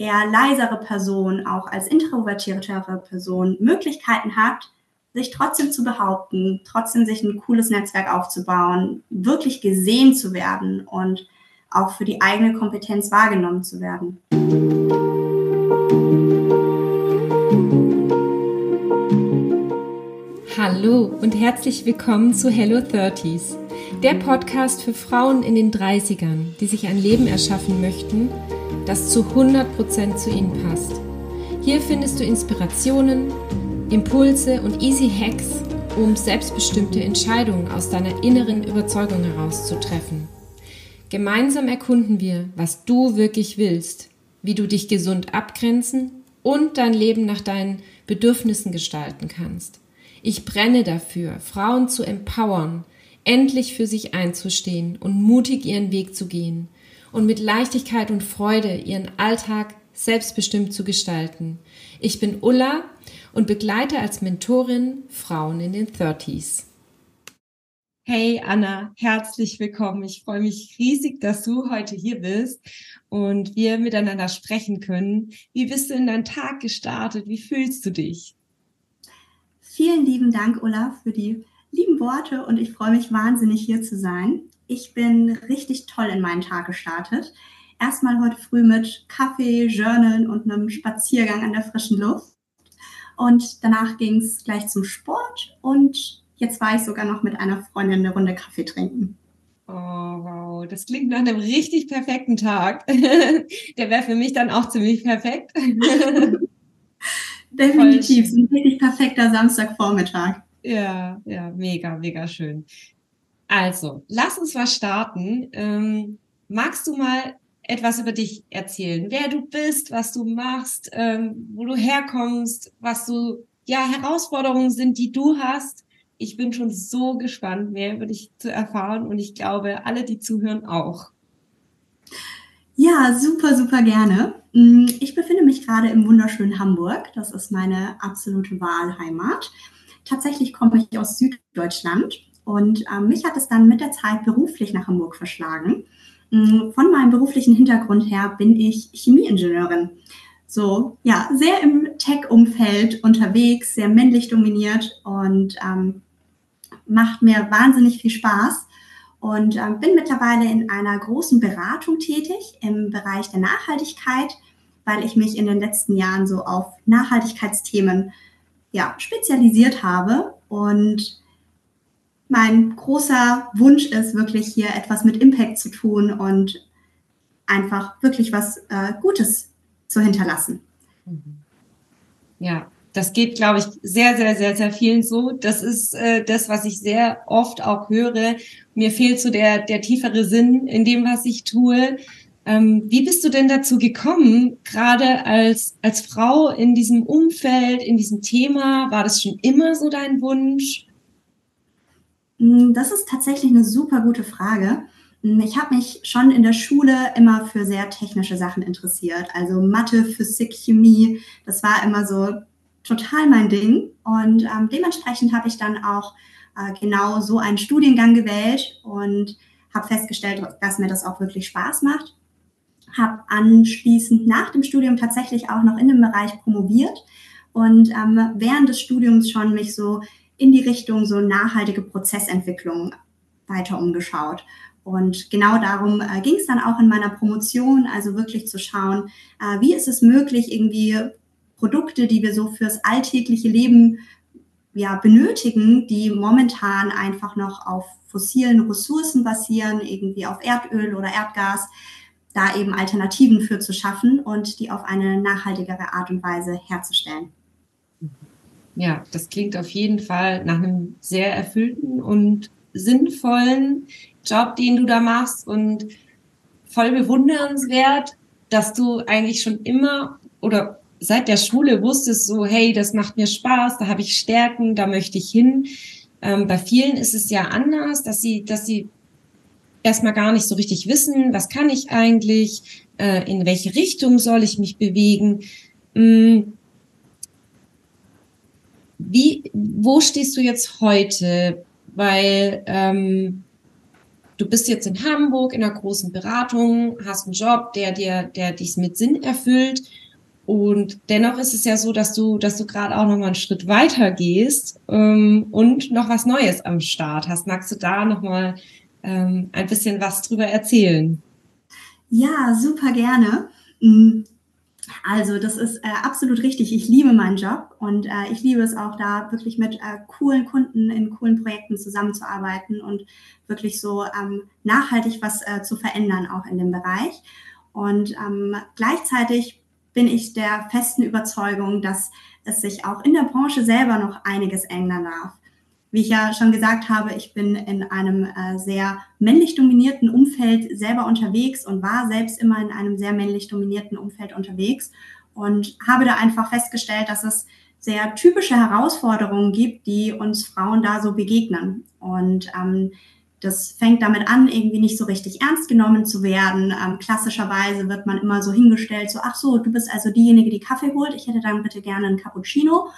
eher leisere Person, auch als introvertiertere Person Möglichkeiten hat, sich trotzdem zu behaupten, trotzdem sich ein cooles Netzwerk aufzubauen, wirklich gesehen zu werden und auch für die eigene Kompetenz wahrgenommen zu werden. Hallo und herzlich willkommen zu Hello 30s, der Podcast für Frauen in den 30ern, die sich ein Leben erschaffen möchten, das zu 100% zu ihnen passt. Hier findest du Inspirationen, Impulse und easy Hacks, um selbstbestimmte Entscheidungen aus deiner inneren Überzeugung heraus zu treffen. Gemeinsam erkunden wir, was du wirklich willst, wie du dich gesund abgrenzen und dein Leben nach deinen Bedürfnissen gestalten kannst. Ich brenne dafür, Frauen zu empowern, endlich für sich einzustehen und mutig ihren Weg zu gehen und mit Leichtigkeit und Freude ihren Alltag selbstbestimmt zu gestalten. Ich bin Ulla und begleite als Mentorin Frauen in den 30s. Hey Anna, herzlich willkommen. Ich freue mich riesig, dass du heute hier bist und wir miteinander sprechen können. Wie bist du in deinen Tag gestartet? Wie fühlst du dich? Vielen lieben Dank, Ulla, für die lieben Worte und ich freue mich wahnsinnig hier zu sein. Ich bin richtig toll in meinen Tag gestartet. Erstmal heute früh mit Kaffee, Journalen und einem Spaziergang an der frischen Luft. Und danach ging es gleich zum Sport und jetzt war ich sogar noch mit einer Freundin eine Runde Kaffee trinken. Oh, wow, das klingt nach einem richtig perfekten Tag. Der wäre für mich dann auch ziemlich perfekt. Definitiv, ein richtig perfekter Samstagvormittag. Ja, ja, mega, mega schön. Also, lass uns was starten. Ähm, magst du mal etwas über dich erzählen, wer du bist, was du machst, ähm, wo du herkommst, was so ja Herausforderungen sind, die du hast. Ich bin schon so gespannt, mehr über dich zu erfahren und ich glaube, alle, die zuhören, auch. Ja, super, super gerne. Mm, ich befinde mich gerade im wunderschönen Hamburg. Das ist meine absolute Wahlheimat. Tatsächlich komme ich aus Süddeutschland und äh, mich hat es dann mit der Zeit beruflich nach Hamburg verschlagen. Mm, von meinem beruflichen Hintergrund her bin ich Chemieingenieurin. So, ja, sehr im Tech-Umfeld unterwegs, sehr männlich dominiert und ähm, macht mir wahnsinnig viel Spaß. Und ähm, bin mittlerweile in einer großen Beratung tätig im Bereich der Nachhaltigkeit, weil ich mich in den letzten Jahren so auf Nachhaltigkeitsthemen ja, spezialisiert habe und mein großer Wunsch ist, wirklich hier etwas mit Impact zu tun und einfach wirklich was äh, Gutes zu hinterlassen. Mhm. Ja, das geht, glaube ich, sehr, sehr, sehr, sehr vielen so. Das ist äh, das, was ich sehr oft auch höre. Mir fehlt so der, der tiefere Sinn in dem, was ich tue. Ähm, wie bist du denn dazu gekommen, gerade als, als Frau in diesem Umfeld, in diesem Thema? War das schon immer so dein Wunsch? Hm, das ist tatsächlich eine super gute Frage. Hm, ich habe mich schon in der Schule immer für sehr technische Sachen interessiert. Also Mathe, Physik, Chemie, das war immer so total mein Ding. Und ähm, dementsprechend habe ich dann auch äh, genau so einen Studiengang gewählt und habe festgestellt, dass mir das auch wirklich Spaß macht. Habe anschließend nach dem Studium tatsächlich auch noch in dem Bereich promoviert und ähm, während des Studiums schon mich so in die Richtung so nachhaltige Prozessentwicklung weiter umgeschaut. Und genau darum äh, ging es dann auch in meiner Promotion, also wirklich zu schauen, äh, wie ist es möglich, irgendwie Produkte, die wir so fürs alltägliche Leben ja, benötigen, die momentan einfach noch auf fossilen Ressourcen basieren, irgendwie auf Erdöl oder Erdgas, da eben Alternativen für zu schaffen und die auf eine nachhaltigere Art und Weise herzustellen. Ja, das klingt auf jeden Fall nach einem sehr erfüllten und sinnvollen Job, den du da machst und voll bewundernswert, dass du eigentlich schon immer oder seit der Schule wusstest so, hey, das macht mir Spaß, da habe ich Stärken, da möchte ich hin. Ähm, bei vielen ist es ja anders, dass sie, dass sie erstmal gar nicht so richtig wissen, was kann ich eigentlich, äh, in welche Richtung soll ich mich bewegen. Mm, wie, wo stehst du jetzt heute? Weil ähm, du bist jetzt in Hamburg in einer großen Beratung, hast einen Job, der dir, der dich mit Sinn erfüllt. Und dennoch ist es ja so, dass du, dass du gerade auch noch mal einen Schritt weiter gehst ähm, und noch was Neues am Start hast. Magst du da noch mal ähm, ein bisschen was drüber erzählen? Ja, super gerne. Also das ist äh, absolut richtig. Ich liebe meinen Job und äh, ich liebe es auch da wirklich mit äh, coolen Kunden in coolen Projekten zusammenzuarbeiten und wirklich so ähm, nachhaltig was äh, zu verändern auch in dem Bereich. Und ähm, gleichzeitig bin ich der festen Überzeugung, dass es sich auch in der Branche selber noch einiges ändern darf. Wie ich ja schon gesagt habe, ich bin in einem äh, sehr männlich dominierten Umfeld selber unterwegs und war selbst immer in einem sehr männlich dominierten Umfeld unterwegs und habe da einfach festgestellt, dass es sehr typische Herausforderungen gibt, die uns Frauen da so begegnen. Und ähm, das fängt damit an, irgendwie nicht so richtig ernst genommen zu werden. Ähm, klassischerweise wird man immer so hingestellt, so, ach so, du bist also diejenige, die Kaffee holt. Ich hätte dann bitte gerne einen Cappuccino.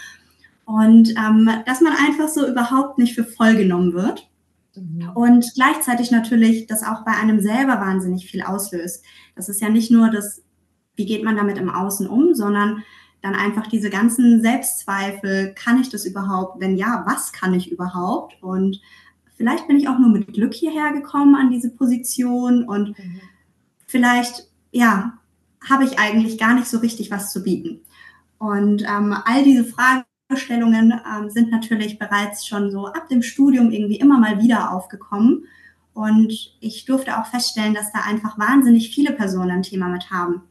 Und ähm, dass man einfach so überhaupt nicht für voll genommen wird. Mhm. Und gleichzeitig natürlich, dass auch bei einem selber wahnsinnig viel auslöst. Das ist ja nicht nur das, wie geht man damit im Außen um, sondern dann einfach diese ganzen Selbstzweifel, kann ich das überhaupt? Wenn ja, was kann ich überhaupt? Und vielleicht bin ich auch nur mit Glück hierher gekommen an diese Position und mhm. vielleicht, ja, habe ich eigentlich gar nicht so richtig was zu bieten. Und ähm, all diese Fragen Fragestellungen ähm, sind natürlich bereits schon so ab dem Studium irgendwie immer mal wieder aufgekommen. Und ich durfte auch feststellen, dass da einfach wahnsinnig viele Personen ein Thema mit haben.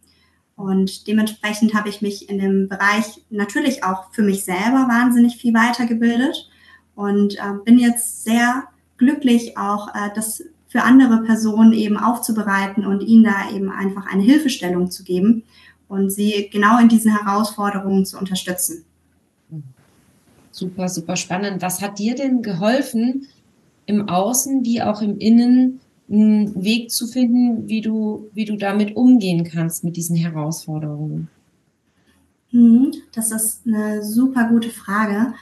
Und dementsprechend habe ich mich in dem Bereich natürlich auch für mich selber wahnsinnig viel weitergebildet und äh, bin jetzt sehr glücklich, auch äh, das für andere Personen eben aufzubereiten und ihnen da eben einfach eine Hilfestellung zu geben und sie genau in diesen Herausforderungen zu unterstützen. Super, super spannend. Was hat dir denn geholfen, im Außen wie auch im Innen einen Weg zu finden, wie du, wie du damit umgehen kannst mit diesen Herausforderungen? Mhm, das ist eine super gute Frage.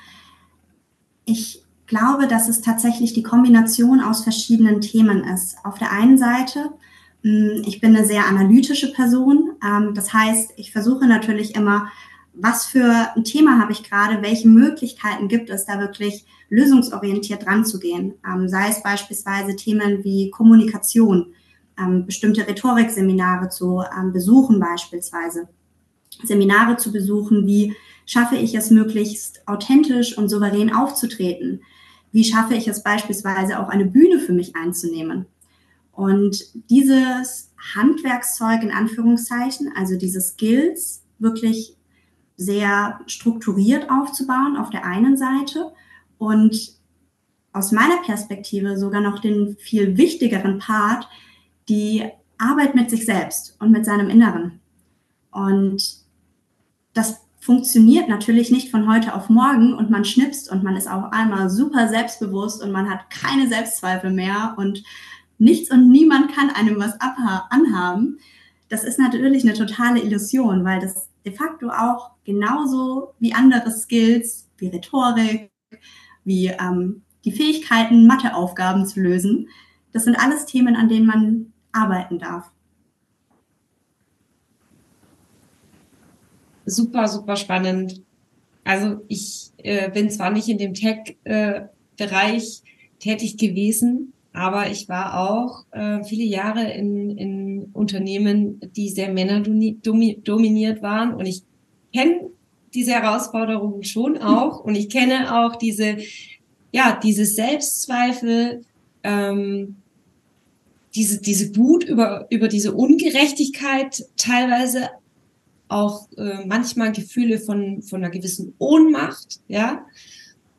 Ich glaube, dass es tatsächlich die Kombination aus verschiedenen Themen ist. Auf der einen Seite, hm, ich bin eine sehr analytische Person. Ähm, das heißt, ich versuche natürlich immer was für ein Thema habe ich gerade, welche Möglichkeiten gibt es, da wirklich lösungsorientiert dran zu gehen. Ähm, sei es beispielsweise Themen wie Kommunikation, ähm, bestimmte Rhetorikseminare zu ähm, besuchen beispielsweise. Seminare zu besuchen, wie schaffe ich es möglichst authentisch und souverän aufzutreten? Wie schaffe ich es beispielsweise auch eine Bühne für mich einzunehmen? Und dieses Handwerkszeug in Anführungszeichen, also diese Skills wirklich sehr strukturiert aufzubauen auf der einen Seite und aus meiner Perspektive sogar noch den viel wichtigeren Part, die Arbeit mit sich selbst und mit seinem Inneren. Und das funktioniert natürlich nicht von heute auf morgen und man schnipst und man ist auf einmal super selbstbewusst und man hat keine Selbstzweifel mehr und nichts und niemand kann einem was anhaben. Das ist natürlich eine totale Illusion, weil das de facto auch genauso wie andere Skills, wie Rhetorik, wie ähm, die Fähigkeiten, Matheaufgaben zu lösen. Das sind alles Themen, an denen man arbeiten darf. Super, super spannend. Also ich äh, bin zwar nicht in dem Tech-Bereich äh, tätig gewesen, aber ich war auch äh, viele Jahre in, Unternehmen, die sehr männerdominiert waren. Und ich kenne diese Herausforderungen schon auch. Und ich kenne auch diese, ja, diese Selbstzweifel, ähm, diese, diese Wut über, über diese Ungerechtigkeit, teilweise auch äh, manchmal Gefühle von, von einer gewissen Ohnmacht, ja.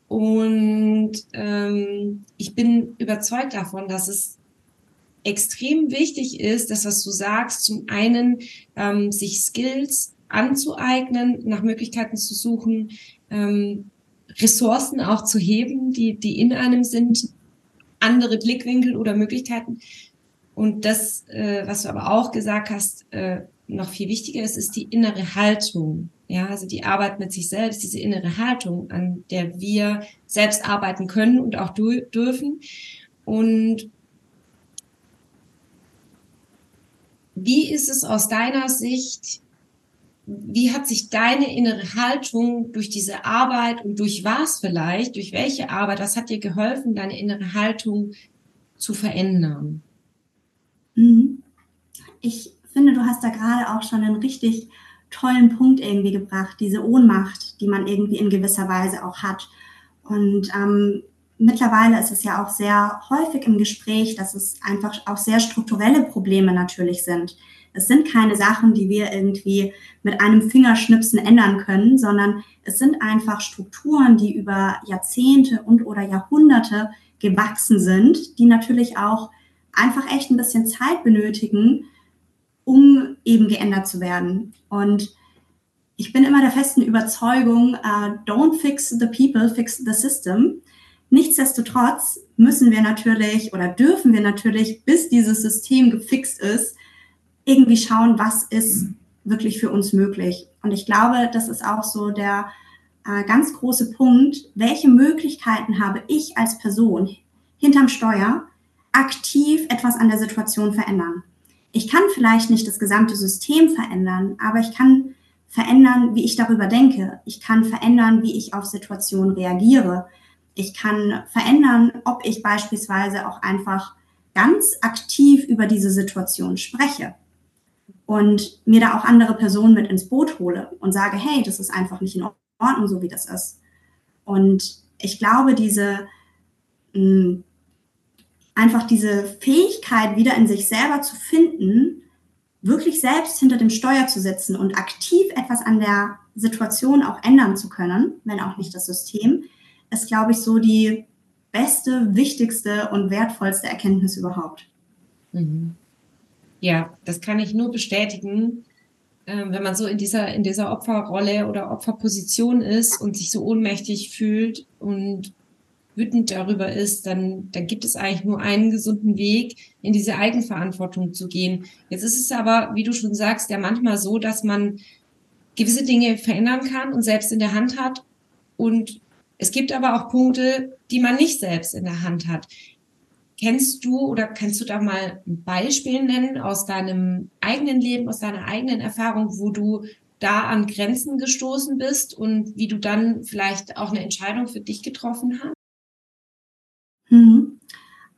Und ähm, ich bin überzeugt davon, dass es extrem wichtig ist, dass was du sagst, zum einen ähm, sich Skills anzueignen, nach Möglichkeiten zu suchen, ähm, Ressourcen auch zu heben, die, die in einem sind, andere Blickwinkel oder Möglichkeiten. Und das, äh, was du aber auch gesagt hast, äh, noch viel wichtiger ist, ist die innere Haltung. Ja, also die Arbeit mit sich selbst, diese innere Haltung, an der wir selbst arbeiten können und auch dürfen. Und wie ist es aus deiner Sicht, wie hat sich deine innere Haltung durch diese Arbeit und durch was vielleicht, durch welche Arbeit, was hat dir geholfen, deine innere Haltung zu verändern? Mhm. Ich finde, du hast da gerade auch schon einen richtig tollen Punkt irgendwie gebracht, diese Ohnmacht, die man irgendwie in gewisser Weise auch hat. Und ähm, mittlerweile ist es ja auch sehr häufig im Gespräch, dass es einfach auch sehr strukturelle Probleme natürlich sind. Es sind keine Sachen, die wir irgendwie mit einem Fingerschnipsen ändern können, sondern es sind einfach Strukturen, die über Jahrzehnte und oder Jahrhunderte gewachsen sind, die natürlich auch einfach echt ein bisschen Zeit benötigen, um eben geändert zu werden. Und ich bin immer der festen Überzeugung, uh, don't fix the people, fix the system. Nichtsdestotrotz müssen wir natürlich oder dürfen wir natürlich, bis dieses System gefixt ist, irgendwie schauen, was ist wirklich für uns möglich. Und ich glaube, das ist auch so der äh, ganz große Punkt, welche Möglichkeiten habe ich als Person hinterm Steuer, aktiv etwas an der Situation verändern. Ich kann vielleicht nicht das gesamte System verändern, aber ich kann verändern, wie ich darüber denke. Ich kann verändern, wie ich auf Situationen reagiere. Ich kann verändern, ob ich beispielsweise auch einfach ganz aktiv über diese Situation spreche und mir da auch andere Personen mit ins Boot hole und sage, hey, das ist einfach nicht in Ordnung, so wie das ist. Und ich glaube, diese mh, hm, einfach diese Fähigkeit wieder in sich selber zu finden, wirklich selbst hinter dem Steuer zu sitzen und aktiv etwas an der Situation auch ändern zu können, wenn auch nicht das System, ist, glaube ich, so die beste, wichtigste und wertvollste Erkenntnis überhaupt. Mhm. Ja, das kann ich nur bestätigen. Ähm, wenn man so in dieser, in dieser Opferrolle oder Opferposition ist und sich so ohnmächtig fühlt und wütend darüber ist, dann, dann gibt es eigentlich nur einen gesunden Weg, in diese Eigenverantwortung zu gehen. Jetzt ist es aber, wie du schon sagst, ja manchmal so, dass man gewisse Dinge verändern kann und selbst in der Hand hat. Und es gibt aber auch Punkte, die man nicht selbst in der Hand hat. Kennst du oder kannst du da mal ein Beispiel nennen aus deinem eigenen Leben, aus deiner eigenen Erfahrung, wo du da an Grenzen gestoßen bist und wie du dann vielleicht auch eine Entscheidung für dich getroffen hast? Mhm.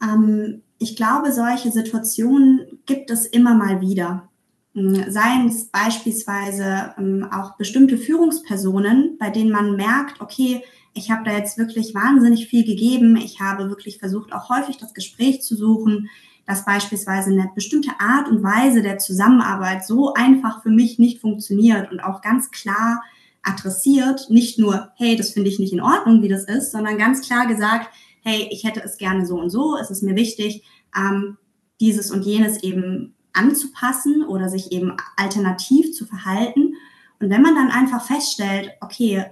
Ähm, ich glaube, solche Situationen gibt es immer mal wieder. Hm, seien es beispielsweise ähm, auch bestimmte Führungspersonen, bei denen man merkt, okay, ich habe da jetzt wirklich wahnsinnig viel gegeben. Ich habe wirklich versucht, auch häufig das Gespräch zu suchen, dass beispielsweise eine bestimmte Art und Weise der Zusammenarbeit so einfach für mich nicht funktioniert und auch ganz klar adressiert, nicht nur, hey, das finde ich nicht in Ordnung, wie das ist, sondern ganz klar gesagt, hey, ich hätte es gerne so und so, es ist mir wichtig, ähm, dieses und jenes eben anzupassen oder sich eben alternativ zu verhalten. Und wenn man dann einfach feststellt, okay,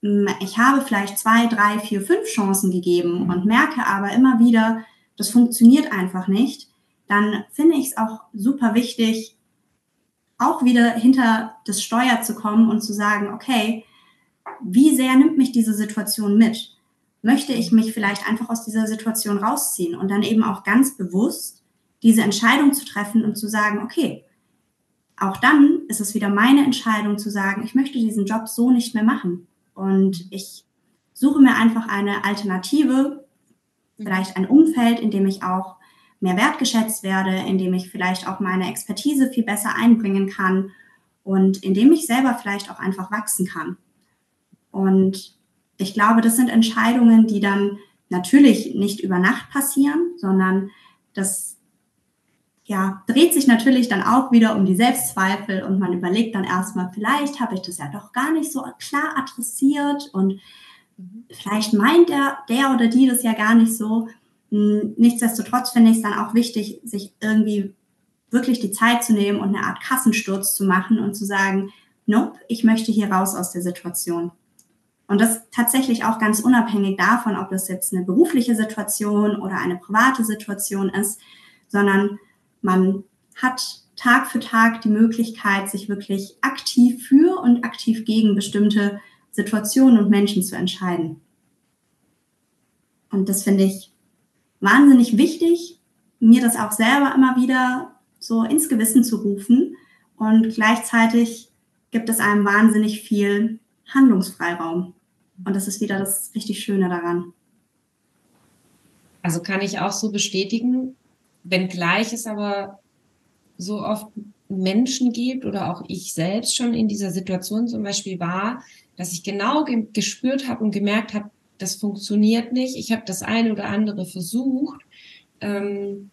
ich habe vielleicht zwei, drei, vier, fünf Chancen gegeben und merke aber immer wieder, das funktioniert einfach nicht, dann finde ich es auch super wichtig, auch wieder hinter das Steuer zu kommen und zu sagen, okay, wie sehr nimmt mich diese Situation mit? Möchte ich mich vielleicht einfach aus dieser Situation rausziehen und dann eben auch ganz bewusst diese Entscheidung zu treffen und zu sagen, okay, auch dann ist es wieder meine Entscheidung zu sagen, ich möchte diesen Job so nicht mehr machen. Und ich suche mir einfach eine Alternative, vielleicht ein Umfeld, in dem ich auch mehr wertgeschätzt werde, in dem ich vielleicht auch meine Expertise viel besser einbringen kann und in dem ich selber vielleicht auch einfach wachsen kann. Und ich glaube, das sind Entscheidungen, die dann natürlich nicht über Nacht passieren, sondern das ja, dreht sich natürlich dann auch wieder um die Selbstzweifel und man überlegt dann erstmal, vielleicht habe ich das ja doch gar nicht so klar adressiert und vielleicht meint der, der oder die das ja gar nicht so. Hm, nichtsdestotrotz finde ich es dann auch wichtig, sich irgendwie wirklich die Zeit zu nehmen und eine Art Kassensturz zu machen und zu sagen, nope, ich möchte hier raus aus der Situation. Und das tatsächlich auch ganz unabhängig davon, ob das jetzt eine berufliche Situation oder eine private Situation ist, sondern man hat Tag für Tag die Möglichkeit, sich wirklich aktiv für und aktiv gegen bestimmte Situationen und Menschen zu entscheiden. Und das finde ich wahnsinnig wichtig, mir das auch selber immer wieder so ins Gewissen zu rufen. Und gleichzeitig gibt es einem wahnsinnig viel Handlungsfreiraum. Und das ist wieder das richtig Schöne daran. Also kann ich auch so bestätigen, wenngleich es aber so oft Menschen gibt oder auch ich selbst schon in dieser Situation zum Beispiel war, dass ich genau ge gespürt habe und gemerkt habe, das funktioniert nicht. Ich habe das eine oder andere versucht, ähm,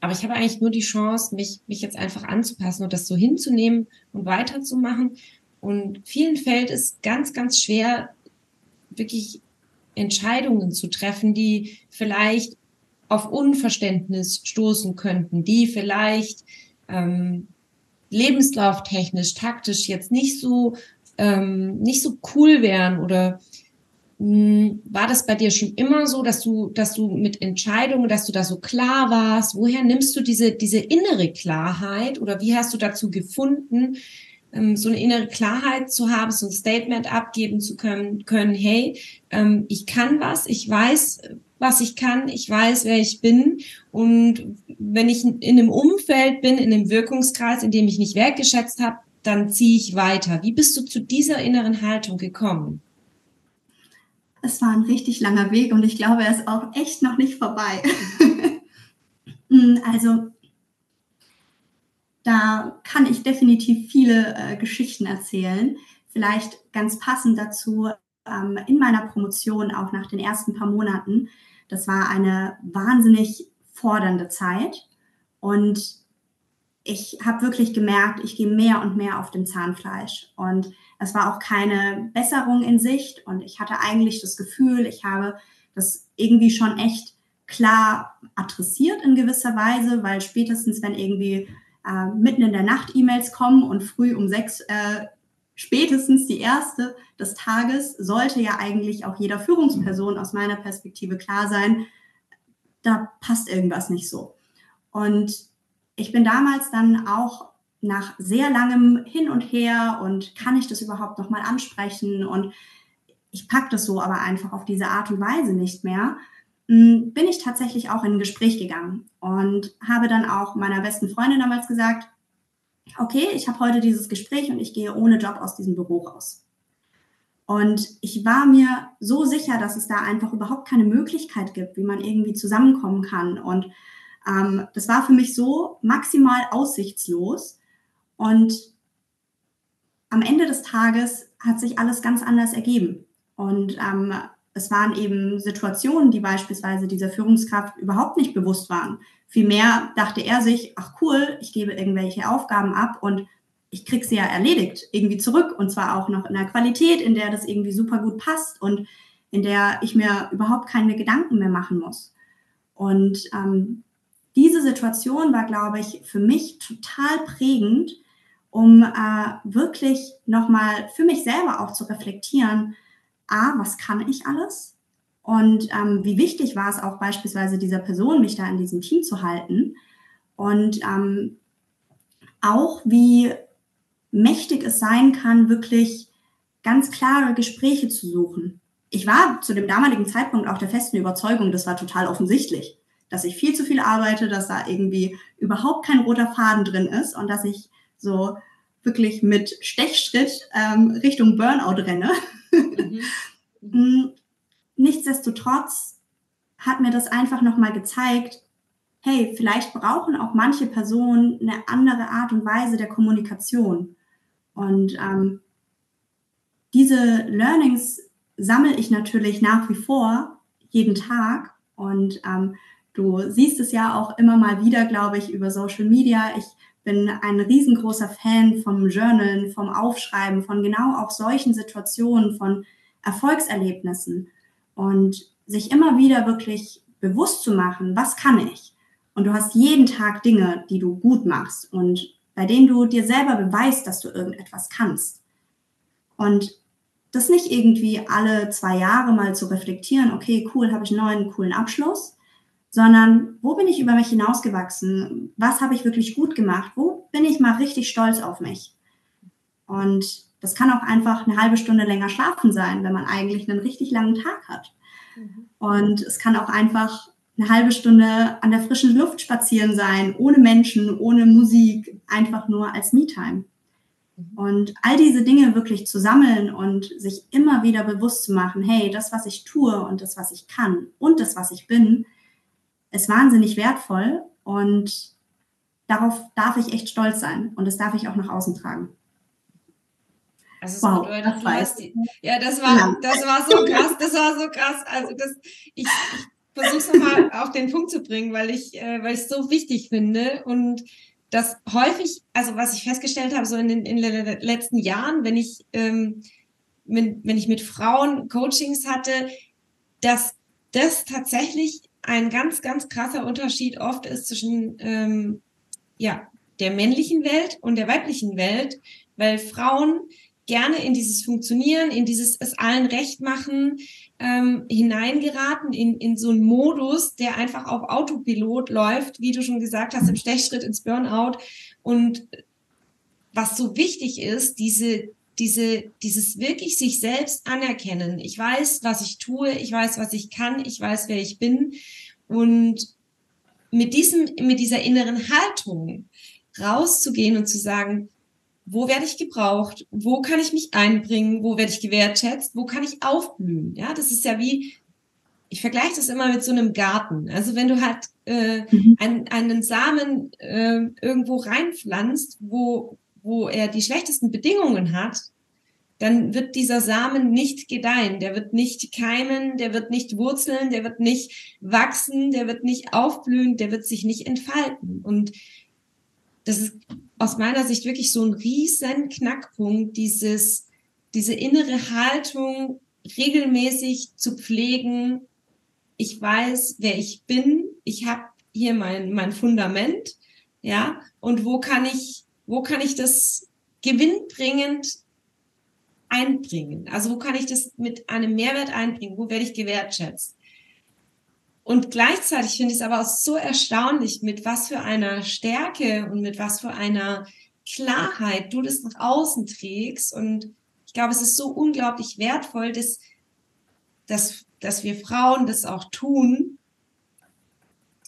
aber ich habe eigentlich nur die Chance, mich, mich jetzt einfach anzupassen und das so hinzunehmen und weiterzumachen. Und vielen fällt es ganz, ganz schwer, wirklich Entscheidungen zu treffen, die vielleicht auf Unverständnis stoßen könnten, die vielleicht ähm, lebenslauftechnisch, taktisch jetzt nicht so ähm, nicht so cool wären oder mh, hm, war das bei dir schon immer so, dass du, dass du mit Entscheidungen, dass du da so klar warst? Woher nimmst du diese, diese innere Klarheit oder wie hast du dazu gefunden, so eine innere Klarheit zu haben, so ein Statement abgeben zu können, können hey, ähm, ich kann was, ich weiß, was ich kann, ich weiß, wer ich bin. Und wenn ich in einem Umfeld bin, in einem Wirkungskreis, in dem ich nicht wertgeschätzt habe, dann ziehe ich weiter. Wie bist du zu dieser inneren Haltung gekommen? Es war ein richtig langer Weg und ich glaube, er ist auch echt noch nicht vorbei. Hm, also da kann ich definitiv viele äh, Geschichten erzählen. Vielleicht ganz passend dazu ähm, in meiner Promotion auch nach den ersten paar Monaten. Das war eine wahnsinnig fordernde Zeit und ich habe wirklich gemerkt, ich gehe mehr und mehr auf dem Zahnfleisch. Und es war auch keine Besserung in Sicht. Und ich hatte eigentlich das Gefühl, ich habe das irgendwie schon echt klar adressiert in gewisser Weise, weil spätestens, wenn irgendwie äh, mitten in der Nacht E-Mails kommen und früh um sechs äh, spätestens die erste des Tages, sollte ja eigentlich auch jeder Führungsperson aus meiner Perspektive klar sein, da passt irgendwas nicht so. Und ich bin damals dann auch nach sehr langem Hin und Her und kann ich das überhaupt nochmal ansprechen und ich packe das so aber einfach auf diese Art und Weise nicht mehr, bin ich tatsächlich auch in ein Gespräch gegangen und habe dann auch meiner besten Freundin damals gesagt, okay, ich habe heute dieses Gespräch und ich gehe ohne Job aus diesem Büro raus. Und ich war mir so sicher, dass es da einfach überhaupt keine Möglichkeit gibt, wie man irgendwie zusammenkommen kann und ähm, das war für mich so maximal aussichtslos. Und am Ende des Tages hat sich alles ganz anders ergeben. Und ähm, es waren eben Situationen, die beispielsweise dieser Führungskraft überhaupt nicht bewusst waren. Vielmehr dachte er sich, ach cool, ich gebe irgendwelche Aufgaben ab und ich kriege sie ja erledigt, irgendwie zurück. Und zwar auch noch in einer Qualität, in der das irgendwie super gut passt und in der ich mir überhaupt keine Gedanken mehr machen muss. Und ähm, diese Situation war, glaube ich, für mich total prägend, um äh, wirklich nochmal für mich selber auch zu reflektieren, a, was kann ich alles? Und ähm, wie wichtig war es auch beispielsweise dieser Person, mich da in diesem Team zu halten? Und ähm, auch wie mächtig es sein kann, wirklich ganz klare Gespräche zu suchen. Ich war zu dem damaligen Zeitpunkt auch der festen Überzeugung, das war total offensichtlich dass ich viel zu viel arbeite, dass da irgendwie überhaupt kein roter Faden drin ist und dass ich so wirklich mit Stechschritt ähm, Richtung Burnout renne. Mhm. Mm, nichtsdestotrotz hat mir das einfach nochmal gezeigt, hey, vielleicht brauchen auch manche Personen eine andere Art und Weise der Kommunikation. Und ähm, diese Learnings sammle ich natürlich nach wie vor jeden Tag. Und ähm, Du siehst es ja auch immer mal wieder, glaube ich, über Social Media. Ich bin ein riesengroßer Fan vom Journalen, vom Aufschreiben, von genau auch solchen Situationen, von Erfolgserlebnissen und sich immer wieder wirklich bewusst zu machen, was kann ich? Und du hast jeden Tag Dinge, die du gut machst und bei denen du dir selber beweist, dass du irgendetwas kannst. Und das nicht irgendwie alle zwei Jahre mal zu reflektieren, okay, cool, habe ich einen neuen coolen Abschluss, sondern wo bin ich über mich hinausgewachsen? Was habe ich wirklich gut gemacht? Wo bin ich mal richtig stolz auf mich? Und das kann auch einfach eine halbe Stunde länger schlafen sein, wenn man eigentlich einen richtig langen Tag hat. Mhm. Und es kann auch einfach eine halbe Stunde an der frischen Luft spazieren sein, ohne Menschen, ohne Musik, einfach nur als Me-Time. Mhm. Und all diese Dinge wirklich zu sammeln und sich immer wieder bewusst zu machen, hey, das, was ich tue und das, was ich kann und das, was ich bin, ist wahnsinnig wertvoll und darauf darf ich echt stolz sein und das darf ich auch nach außen tragen. Also wow, bedeutet, das du die, ja, das war, ja. das war so krass, das war so krass. Also das, ich, ich versuche es nochmal auf den Punkt zu bringen, weil ich, äh, weil ich es so wichtig finde und das häufig, also was ich festgestellt habe, so in den, in den letzten Jahren, wenn ich, ähm, wenn, wenn ich mit Frauen Coachings hatte, dass das tatsächlich ein ganz, ganz krasser Unterschied oft ist zwischen ähm, ja, der männlichen Welt und der weiblichen Welt, weil Frauen gerne in dieses Funktionieren, in dieses es allen recht machen, ähm, hineingeraten, in, in so einen Modus, der einfach auf Autopilot läuft, wie du schon gesagt hast, im Stechschritt ins Burnout. Und was so wichtig ist, diese, diese, dieses wirklich sich selbst anerkennen. Ich weiß, was ich tue, ich weiß, was ich kann, ich weiß, wer ich bin. Und mit diesem, mit dieser inneren Haltung rauszugehen und zu sagen, wo werde ich gebraucht, wo kann ich mich einbringen, wo werde ich gewertschätzt, wo kann ich aufblühen. Ja, das ist ja wie, ich vergleiche das immer mit so einem Garten. Also wenn du halt äh, mhm. einen, einen Samen äh, irgendwo reinpflanzt, wo, wo er die schlechtesten Bedingungen hat, dann wird dieser Samen nicht gedeihen, der wird nicht keimen, der wird nicht wurzeln, der wird nicht wachsen, der wird nicht aufblühen, der wird sich nicht entfalten. Und das ist aus meiner Sicht wirklich so ein riesen Knackpunkt, dieses, diese innere Haltung regelmäßig zu pflegen. Ich weiß, wer ich bin. Ich habe hier mein, mein Fundament. Ja, und wo kann ich, wo kann ich das gewinnbringend einbringen? Also wo kann ich das mit einem Mehrwert einbringen? Wo werde ich gewertschätzt? Und gleichzeitig finde ich es aber auch so erstaunlich, mit was für einer Stärke und mit was für einer Klarheit du das nach außen trägst. Und ich glaube, es ist so unglaublich wertvoll, dass, dass, dass wir Frauen das auch tun,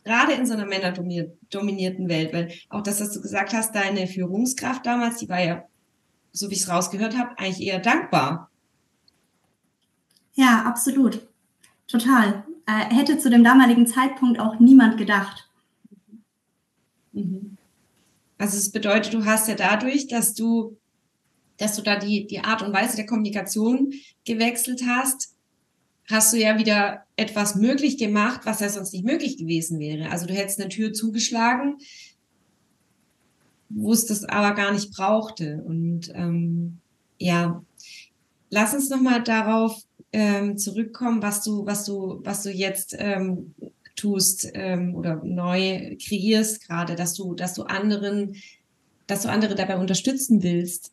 gerade in so einer männerdominierten Welt. Weil auch das, was du gesagt hast, deine Führungskraft damals, die war ja, so wie ich es rausgehört habe, eigentlich eher dankbar. Ja, absolut. Total äh, hätte zu dem damaligen Zeitpunkt auch niemand gedacht. Mhm. Also es bedeutet, du hast ja dadurch, dass du, dass du da die, die Art und Weise der Kommunikation gewechselt hast, hast du ja wieder etwas möglich gemacht, was ja sonst nicht möglich gewesen wäre. Also du hättest eine Tür zugeschlagen, wo es das aber gar nicht brauchte. Und ähm, ja, lass uns nochmal darauf ähm, zurückkommen, was du, was du, was du jetzt ähm, tust ähm, oder neu kreierst gerade, dass du, dass du anderen, dass du andere dabei unterstützen willst,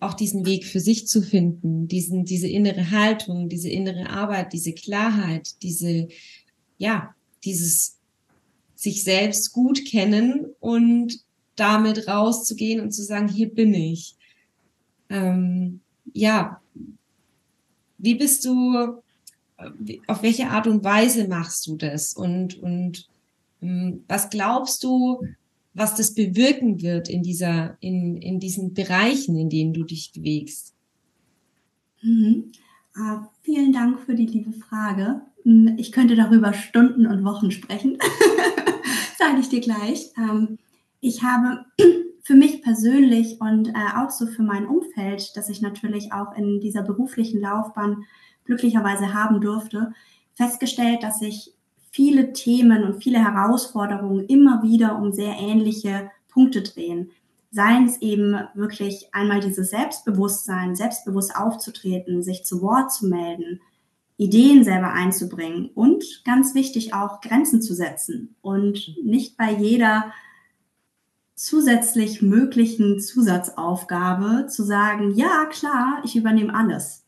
auch diesen Weg für sich zu finden, diesen, diese innere Haltung, diese innere Arbeit, diese Klarheit, diese, ja, dieses sich selbst gut kennen und damit rauszugehen und zu sagen, hier bin ich. Ähm, ja, wie bist du, auf welche Art und Weise machst du das? Und, und hm, was glaubst du, was das bewirken wird in dieser, in, in diesen Bereichen, in denen du dich bewegst? Mhm. Uh, vielen Dank für die liebe Frage. Hm, ich könnte darüber Stunden und Wochen sprechen, sage ich dir gleich. Ähm, ich habe für mich persönlich und äh, auch so für mein Umfeld, das ich natürlich auch in dieser beruflichen Laufbahn glücklicherweise haben durfte, festgestellt, dass sich viele Themen und viele Herausforderungen immer wieder um sehr ähnliche Punkte drehen. Seien es eben wirklich einmal dieses Selbstbewusstsein, selbstbewusst aufzutreten, sich zu Wort zu melden, Ideen selber einzubringen und ganz wichtig auch Grenzen zu setzen und nicht bei jeder zusätzlich möglichen Zusatzaufgabe zu sagen, ja klar, ich übernehme alles.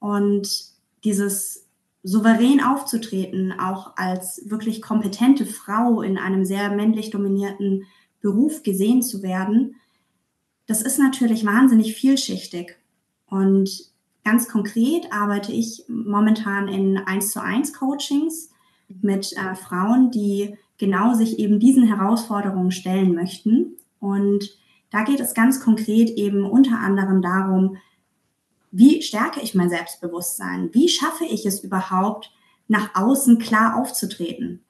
Und dieses souverän aufzutreten, auch als wirklich kompetente Frau in einem sehr männlich dominierten Beruf gesehen zu werden, das ist natürlich wahnsinnig vielschichtig. Und ganz konkret arbeite ich momentan in 1 zu 1 Coachings mit äh, Frauen, die genau sich eben diesen Herausforderungen stellen möchten. Und da geht es ganz konkret eben unter anderem darum, wie stärke ich mein Selbstbewusstsein? Wie schaffe ich es überhaupt, nach außen klar aufzutreten?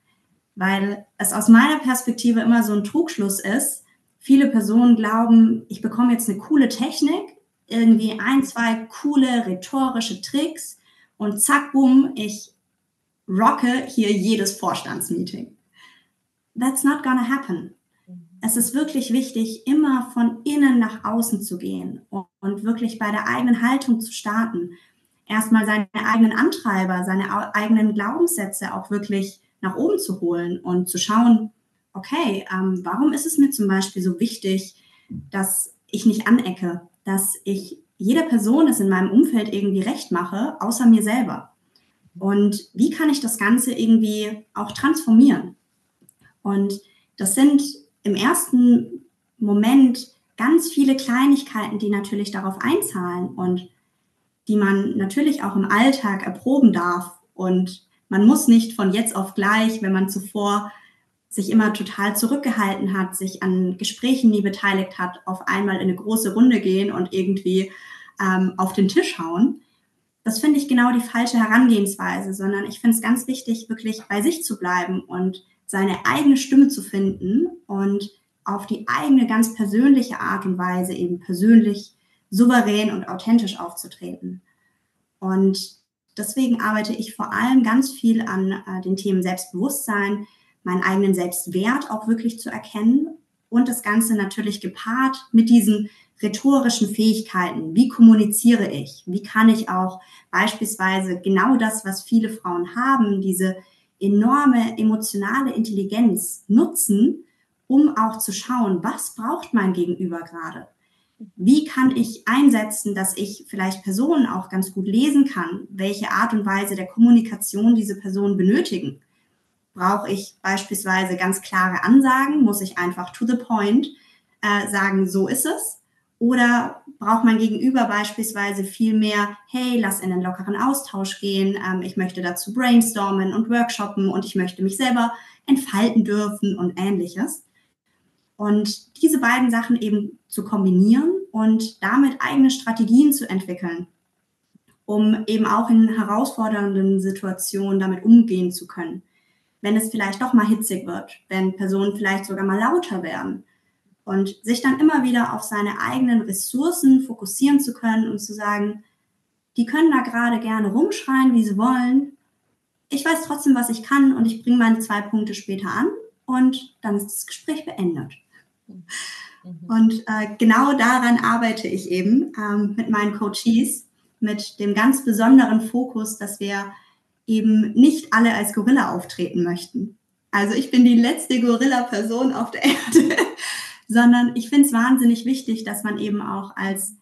Weil es aus meiner Perspektive immer so ein Trugschluss ist. Viele Personen glauben, ich bekomme jetzt eine coole Technik, irgendwie ein, zwei coole rhetorische Tricks und zack, boom, ich rocke hier jedes Vorstandsmeeting. That's not gonna happen. Es ist wirklich wichtig, immer von innen nach außen zu gehen und wirklich bei der eigenen Haltung zu starten. Erstmal seine eigenen Antreiber, seine eigenen Glaubenssätze auch wirklich nach oben zu holen und zu schauen, okay, ähm, warum ist es mir zum Beispiel so wichtig, dass ich nicht anecke, dass ich jeder Person es in meinem Umfeld irgendwie recht mache, außer mir selber. Und wie kann ich das Ganze irgendwie auch transformieren? Und das sind im ersten Moment ganz viele Kleinigkeiten, die natürlich darauf einzahlen und die man natürlich auch im Alltag erproben darf. Und man muss nicht von jetzt auf gleich, wenn man zuvor sich immer total zurückgehalten hat, sich an Gesprächen nie beteiligt hat, auf einmal in eine große Runde gehen und irgendwie ähm, auf den Tisch hauen. Das finde ich genau die falsche Herangehensweise, sondern ich finde es ganz wichtig, wirklich bei sich zu bleiben und seine eigene Stimme zu finden und auf die eigene ganz persönliche Art und Weise eben persönlich souverän und authentisch aufzutreten. Und deswegen arbeite ich vor allem ganz viel an äh, den Themen Selbstbewusstsein, meinen eigenen Selbstwert auch wirklich zu erkennen und das Ganze natürlich gepaart mit diesen rhetorischen Fähigkeiten. Wie kommuniziere ich? Wie kann ich auch beispielsweise genau das, was viele Frauen haben, diese enorme emotionale Intelligenz nutzen, um auch zu schauen, was braucht mein Gegenüber gerade? Wie kann ich einsetzen, dass ich vielleicht Personen auch ganz gut lesen kann, welche Art und Weise der Kommunikation diese Personen benötigen? Brauche ich beispielsweise ganz klare Ansagen? Muss ich einfach to the point äh, sagen, so ist es? Oder braucht mein Gegenüber beispielsweise viel mehr, hey, lass in einen lockeren Austausch gehen, ähm, ich möchte dazu brainstormen und workshoppen und ich möchte mich selber entfalten dürfen und ähnliches. Und diese beiden Sachen eben zu kombinieren und damit eigene Strategien zu entwickeln, um eben auch in herausfordernden Situationen damit umgehen zu können. Wenn es vielleicht doch mal hitzig wird, wenn Personen vielleicht sogar mal lauter werden und sich dann immer wieder auf seine eigenen Ressourcen fokussieren zu können und zu sagen, die können da gerade gerne rumschreien, wie sie wollen. Ich weiß trotzdem, was ich kann und ich bringe meine zwei Punkte später an und dann ist das Gespräch beendet. Mhm. Und äh, genau daran arbeite ich eben ähm, mit meinen Coaches, mit dem ganz besonderen Fokus, dass wir eben nicht alle als Gorilla auftreten möchten. Also ich bin die letzte Gorilla-Person auf der Erde sondern ich finde es wahnsinnig wichtig, dass man eben auch als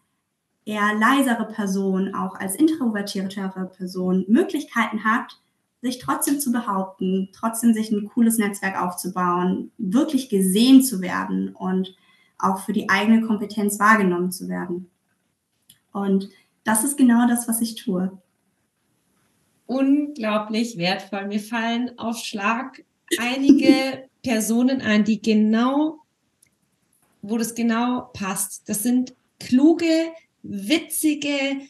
eher leisere Person, auch als introvertiertere Person Möglichkeiten hat, sich trotzdem zu behaupten, trotzdem sich ein cooles Netzwerk aufzubauen, wirklich gesehen zu werden und auch für die eigene Kompetenz wahrgenommen zu werden. Und das ist genau das, was ich tue. Unglaublich wertvoll. Mir fallen auf Schlag einige Personen ein, die genau wo das genau passt. Das sind kluge, witzige,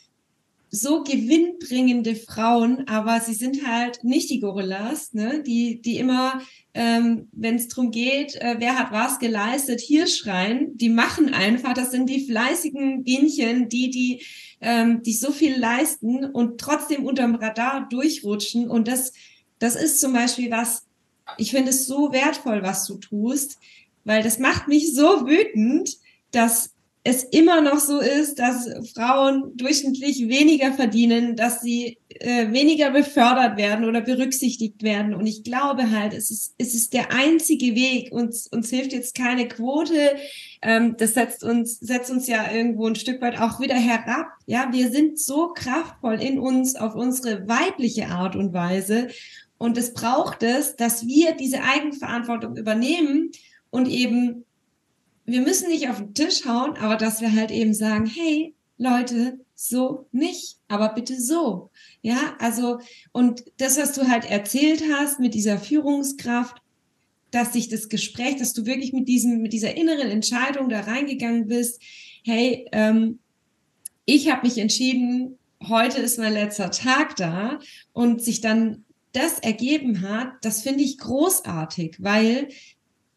so gewinnbringende Frauen, aber sie sind halt nicht die Gorillas, ne? die, die immer, ähm, wenn es darum geht, äh, wer hat was geleistet, hier schreien. Die machen einfach, das sind die fleißigen Bienchen, die, die, ähm, die so viel leisten und trotzdem unterm Radar durchrutschen. Und das, das ist zum Beispiel was, ich finde es so wertvoll, was du tust, weil das macht mich so wütend, dass es immer noch so ist, dass Frauen durchschnittlich weniger verdienen, dass sie äh, weniger befördert werden oder berücksichtigt werden. Und ich glaube halt, es ist, es ist der einzige Weg. Uns, uns hilft jetzt keine Quote. Ähm, das setzt uns, setzt uns ja irgendwo ein Stück weit auch wieder herab. Ja, wir sind so kraftvoll in uns auf unsere weibliche Art und Weise. Und es braucht es, dass wir diese Eigenverantwortung übernehmen und eben, wir müssen nicht auf den Tisch hauen, aber dass wir halt eben sagen, hey, Leute, so nicht, aber bitte so. Ja, also, und das, was du halt erzählt hast mit dieser Führungskraft, dass sich das Gespräch, dass du wirklich mit diesem, mit dieser inneren Entscheidung da reingegangen bist, hey, ähm, ich habe mich entschieden, heute ist mein letzter Tag da und sich dann das ergeben hat, das finde ich großartig, weil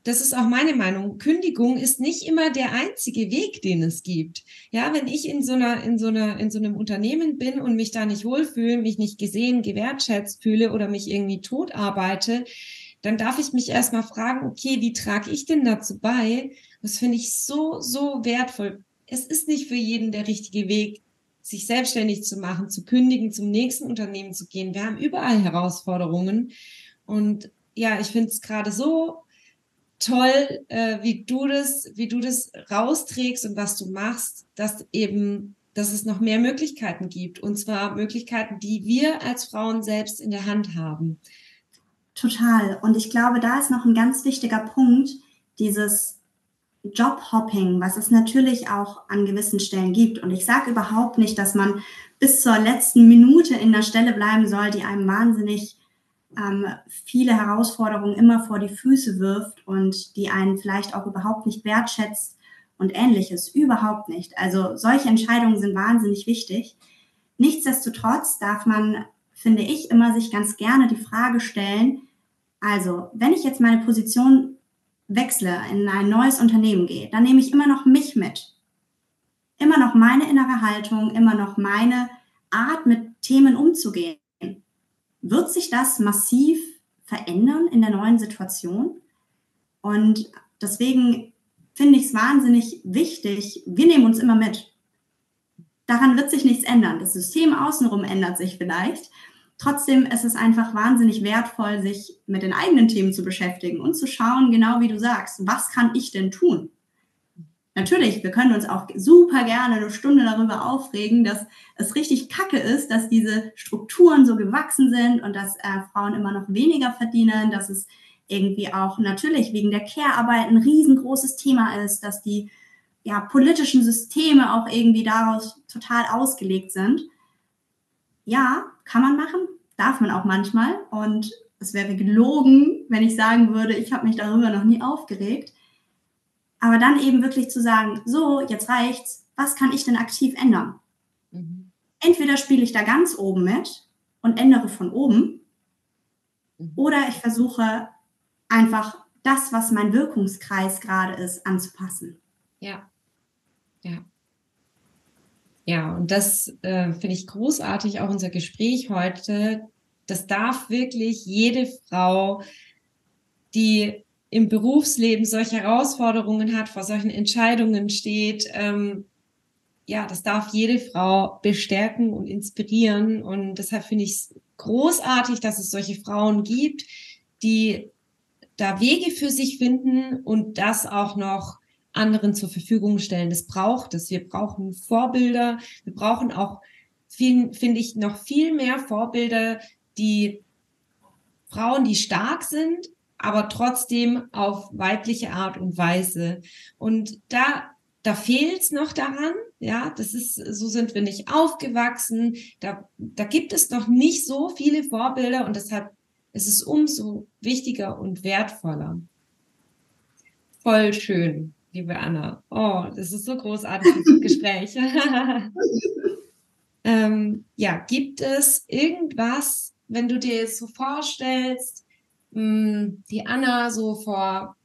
das ist auch meine Meinung. Kündigung ist nicht immer der einzige Weg, den es gibt. Ja, wenn ich in so einer, in so einer, in so einem Unternehmen bin und mich da nicht wohlfühle, mich nicht gesehen, gewertschätzt fühle oder mich irgendwie tot arbeite, dann darf ich mich erstmal fragen, okay, wie trage ich denn dazu bei? Das finde ich so, so wertvoll. Es ist nicht für jeden der richtige Weg, sich selbstständig zu machen, zu kündigen, zum nächsten Unternehmen zu gehen. Wir haben überall Herausforderungen. Und ja, ich finde es gerade so toll, äh, wie du das, wie du das rausträgst und was du machst, dass eben, dass es noch mehr Möglichkeiten gibt. Und zwar Möglichkeiten, die wir als Frauen selbst in der Hand haben. Total. Und ich glaube, da ist noch ein ganz wichtiger Punkt, dieses Jobhopping, was es natürlich auch an gewissen Stellen gibt. Und ich sage überhaupt nicht, dass man bis zur letzten Minute in der Stelle bleiben soll, die einem wahnsinnig ähm, viele Herausforderungen immer vor die Füße wirft und die einen vielleicht auch überhaupt nicht wertschätzt und ähnliches. Überhaupt nicht. Also solche Entscheidungen sind wahnsinnig wichtig. Nichtsdestotrotz darf man, finde ich, immer sich ganz gerne die Frage stellen, also wenn ich jetzt meine Position wechsle, in ein neues Unternehmen gehe, dann nehme ich immer noch mich mit. Immer noch meine innere Haltung, immer noch meine Art, mit Themen umzugehen. Wird sich das massiv verändern in der neuen Situation? Und deswegen finde ich es wahnsinnig wichtig, wir nehmen uns immer mit. Daran wird sich nichts ändern. Das System außenrum ändert sich vielleicht. Trotzdem ist es einfach wahnsinnig wertvoll, sich mit den eigenen Themen zu beschäftigen und zu schauen, genau wie du sagst, was kann ich denn tun? Natürlich, wir können uns auch super gerne eine Stunde darüber aufregen, dass es richtig kacke ist, dass diese Strukturen so gewachsen sind und dass äh, Frauen immer noch weniger verdienen, dass es irgendwie auch natürlich wegen der Care-Arbeit ein riesengroßes Thema ist, dass die ja, politischen Systeme auch irgendwie daraus total ausgelegt sind. Ja, kann man machen, darf man auch manchmal. Und es wäre gelogen, wenn ich sagen würde, ich habe mich darüber noch nie aufgeregt. Aber dann eben wirklich zu sagen, so, jetzt reicht's, was kann ich denn aktiv ändern? Mhm. Entweder spiele ich da ganz oben mit und ändere von oben, mhm. oder ich versuche einfach das, was mein Wirkungskreis gerade ist, anzupassen. Ja, ja. Ja, und das äh, finde ich großartig, auch unser Gespräch heute. Das darf wirklich jede Frau, die im Berufsleben solche Herausforderungen hat, vor solchen Entscheidungen steht, ähm, ja, das darf jede Frau bestärken und inspirieren. Und deshalb finde ich es großartig, dass es solche Frauen gibt, die da Wege für sich finden und das auch noch anderen zur Verfügung stellen. Das braucht es. Wir brauchen Vorbilder. Wir brauchen auch, finde ich, noch viel mehr Vorbilder, die Frauen, die stark sind, aber trotzdem auf weibliche Art und Weise. Und da, da fehlt es noch daran. Ja, das ist, so sind wir nicht aufgewachsen. Da, da gibt es noch nicht so viele Vorbilder und deshalb ist es umso wichtiger und wertvoller. Voll schön, liebe Anna. Oh, das ist so großartig, dieses Gespräch. ähm, ja, gibt es irgendwas, wenn du dir jetzt so vorstellst, hm, die Anna so vor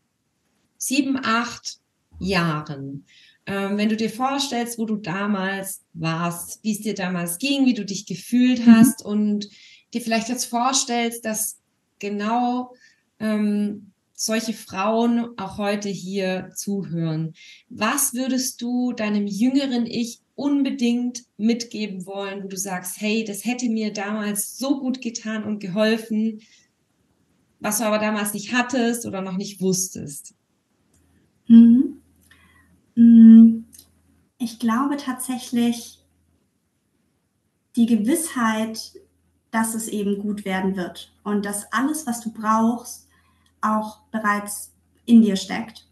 sieben, acht Jahren. Ähm, wenn du dir vorstellst, wo du damals warst, wie es dir damals ging, wie du dich gefühlt mhm. hast mhm. und dir vielleicht jetzt vorstellst, dass genau ähm, solche Frauen auch heute hier zuhören. Was würdest du deinem jüngeren Ich unbedingt mitgeben wollen, wo du sagst, hey, das hätte mir damals so gut getan und geholfen, was du aber damals nicht hattest oder noch nicht wusstest? Mhm. Mm, ich glaube tatsächlich die Gewissheit, dass es eben gut werden wird und dass alles, was du brauchst, auch bereits in dir steckt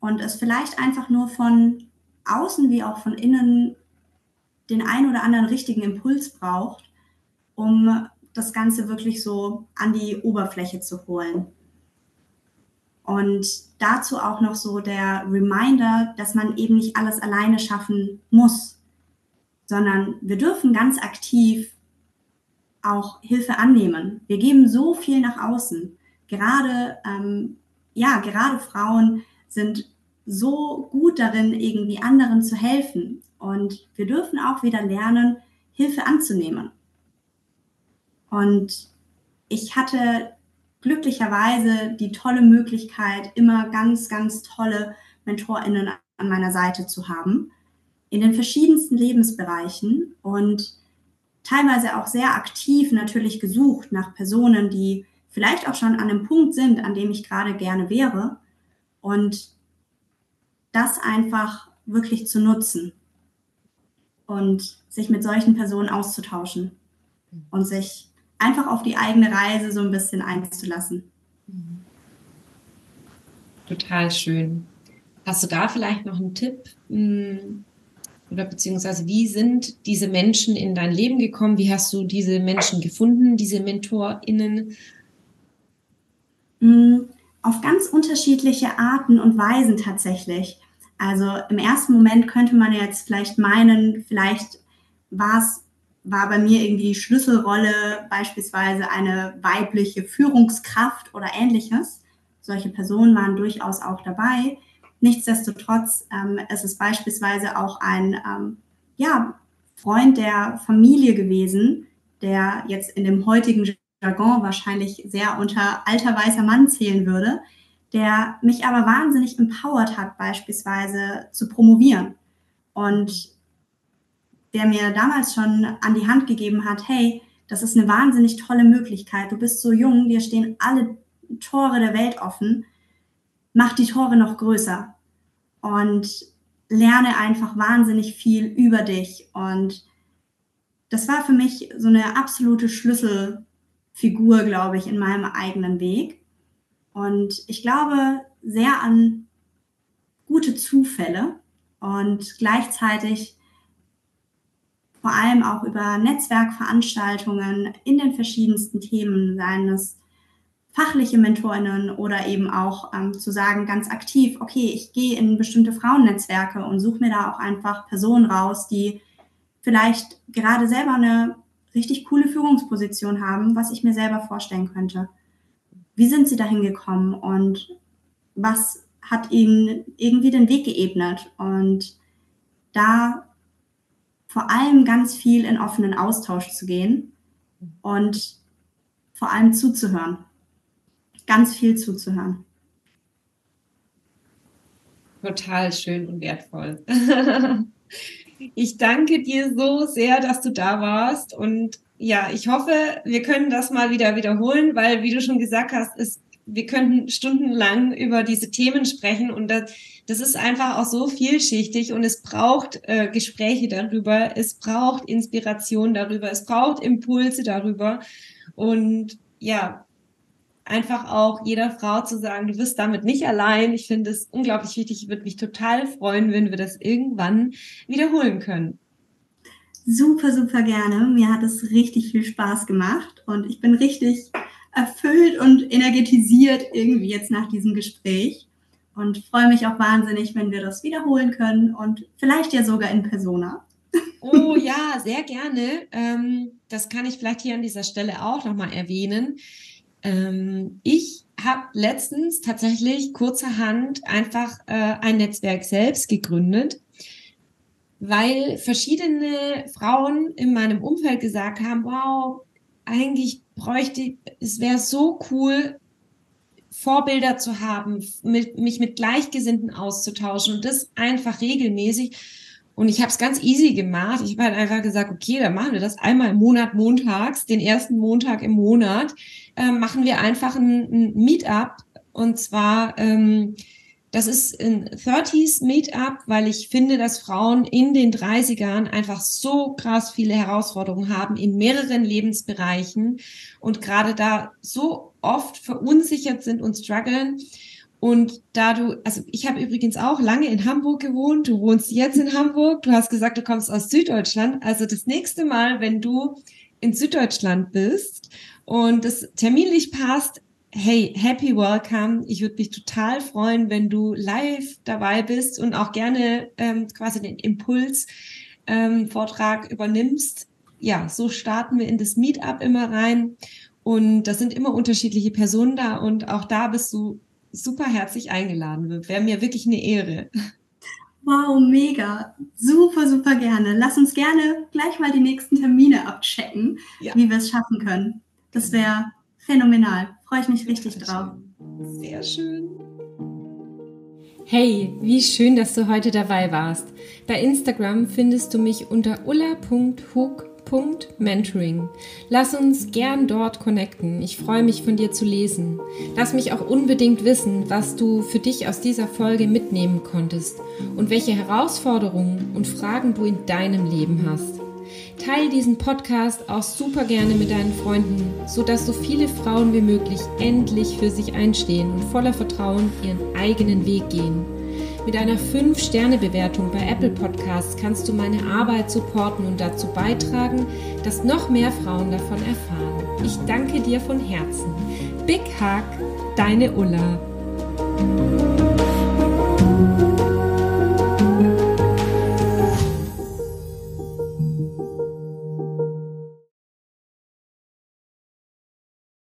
und es vielleicht einfach nur von außen wie auch von innen den einen oder anderen richtigen Impuls braucht, um das Ganze wirklich so an die Oberfläche zu holen. Und dazu auch noch so der Reminder, dass man eben nicht alles alleine schaffen muss, sondern wir dürfen ganz aktiv auch Hilfe annehmen. Wir geben so viel nach außen. Gerade, ähm, ja, gerade Frauen sind so gut darin, irgendwie anderen zu helfen. Und wir dürfen auch wieder lernen, Hilfe anzunehmen. Und ich hatte glücklicherweise die tolle Möglichkeit, immer ganz, ganz tolle MentorInnen an meiner Seite zu haben, in den verschiedensten Lebensbereichen und teilweise auch sehr aktiv natürlich gesucht nach Personen, die vielleicht auch schon an einem Punkt sind, an dem ich gerade gerne wäre. Und das einfach wirklich zu nutzen und sich mit solchen Personen auszutauschen und sich einfach auf die eigene Reise so ein bisschen einzulassen. Total schön. Hast du da vielleicht noch einen Tipp? Hm, oder beziehungsweise wie sind diese Menschen in dein Leben gekommen? Wie hast du diese Menschen gefunden, diese MentorInnen? Hm, auf ganz unterschiedliche Arten und Weisen tatsächlich. Also im ersten Moment könnte man jetzt vielleicht meinen, vielleicht war es war bei mir irgendwie Schlüsselrolle beispielsweise eine weibliche Führungskraft oder ähnliches. Solche Personen waren durchaus auch dabei. Nichtsdestotrotz ähm, es ist beispielsweise auch ein ähm, ja, Freund der Familie gewesen, der jetzt in dem heutigen Jargon wahrscheinlich sehr unter alter weißer Mann zählen würde, der mich aber wahnsinnig empowert hat, beispielsweise zu promovieren. Und der mir damals schon an die Hand gegeben hat, hey, das ist eine wahnsinnig tolle Möglichkeit. Du bist so jung, dir stehen alle Tore der Welt offen. Mach die Tore noch größer und lerne einfach wahnsinnig viel über dich. Und das war für mich so eine absolute Schlüsselfigur, glaube ich, in meinem eigenen Weg. Und ich glaube sehr an gute Zufälle und gleichzeitig vor allem auch über Netzwerkveranstaltungen in den verschiedensten Themen, seien es fachliche Mentorinnen oder eben auch ähm, zu sagen ganz aktiv, okay, ich gehe in bestimmte Frauennetzwerke und suche mir da auch einfach Personen raus, die vielleicht gerade selber eine richtig coole Führungsposition haben, was ich mir selber vorstellen könnte. Wie sind sie dahin gekommen und was hat ihnen irgendwie den Weg geebnet? Und da vor allem ganz viel in offenen Austausch zu gehen und vor allem zuzuhören. Ganz viel zuzuhören. Total schön und wertvoll. ich danke dir so sehr, dass du da warst und ja, ich hoffe, wir können das mal wieder wiederholen, weil, wie du schon gesagt hast, es wir könnten stundenlang über diese Themen sprechen und das, das ist einfach auch so vielschichtig und es braucht äh, Gespräche darüber, es braucht Inspiration darüber, es braucht Impulse darüber und ja, einfach auch jeder Frau zu sagen, du bist damit nicht allein. Ich finde es unglaublich wichtig. Ich würde mich total freuen, wenn wir das irgendwann wiederholen können. Super, super gerne. Mir hat es richtig viel Spaß gemacht und ich bin richtig erfüllt und energetisiert irgendwie jetzt nach diesem Gespräch und freue mich auch wahnsinnig, wenn wir das wiederholen können und vielleicht ja sogar in Persona. Oh ja, sehr gerne. Ähm, das kann ich vielleicht hier an dieser Stelle auch nochmal erwähnen. Ähm, ich habe letztens tatsächlich kurzerhand einfach äh, ein Netzwerk selbst gegründet, weil verschiedene Frauen in meinem Umfeld gesagt haben, wow, eigentlich bräuchte, es wäre so cool, Vorbilder zu haben, mit, mich mit Gleichgesinnten auszutauschen und das einfach regelmäßig. Und ich habe es ganz easy gemacht. Ich habe halt einfach gesagt, okay, dann machen wir das einmal im Monat montags, den ersten Montag im Monat, äh, machen wir einfach ein, ein Meetup. Und zwar ähm, das ist ein 30s Meetup, weil ich finde, dass Frauen in den 30ern einfach so krass viele Herausforderungen haben in mehreren Lebensbereichen und gerade da so oft verunsichert sind und strugglen. Und da du, also ich habe übrigens auch lange in Hamburg gewohnt, du wohnst jetzt in Hamburg, du hast gesagt, du kommst aus Süddeutschland. Also das nächste Mal, wenn du in Süddeutschland bist und es terminlich passt, hey, happy welcome. Ich würde mich total freuen, wenn du live dabei bist und auch gerne ähm, quasi den Impuls ähm, übernimmst. Ja, so starten wir in das Meetup immer rein. Und da sind immer unterschiedliche Personen da und auch da bist du super herzlich eingeladen. Wäre mir wirklich eine Ehre. Wow, mega. Super, super gerne. Lass uns gerne gleich mal die nächsten Termine abchecken, ja. wie wir es schaffen können. Das wäre phänomenal. Freue ich mich richtig drauf. Sehr schön. Hey, wie schön, dass du heute dabei warst. Bei Instagram findest du mich unter ulla.hook.mentoring. Lass uns gern dort connecten. Ich freue mich von dir zu lesen. Lass mich auch unbedingt wissen, was du für dich aus dieser Folge mitnehmen konntest und welche Herausforderungen und Fragen du in deinem Leben hast. Teil diesen Podcast auch super gerne mit deinen Freunden, sodass so viele Frauen wie möglich endlich für sich einstehen und voller Vertrauen ihren eigenen Weg gehen. Mit einer 5-Sterne-Bewertung bei Apple Podcasts kannst du meine Arbeit supporten und dazu beitragen, dass noch mehr Frauen davon erfahren. Ich danke dir von Herzen. Big Hug, deine Ulla.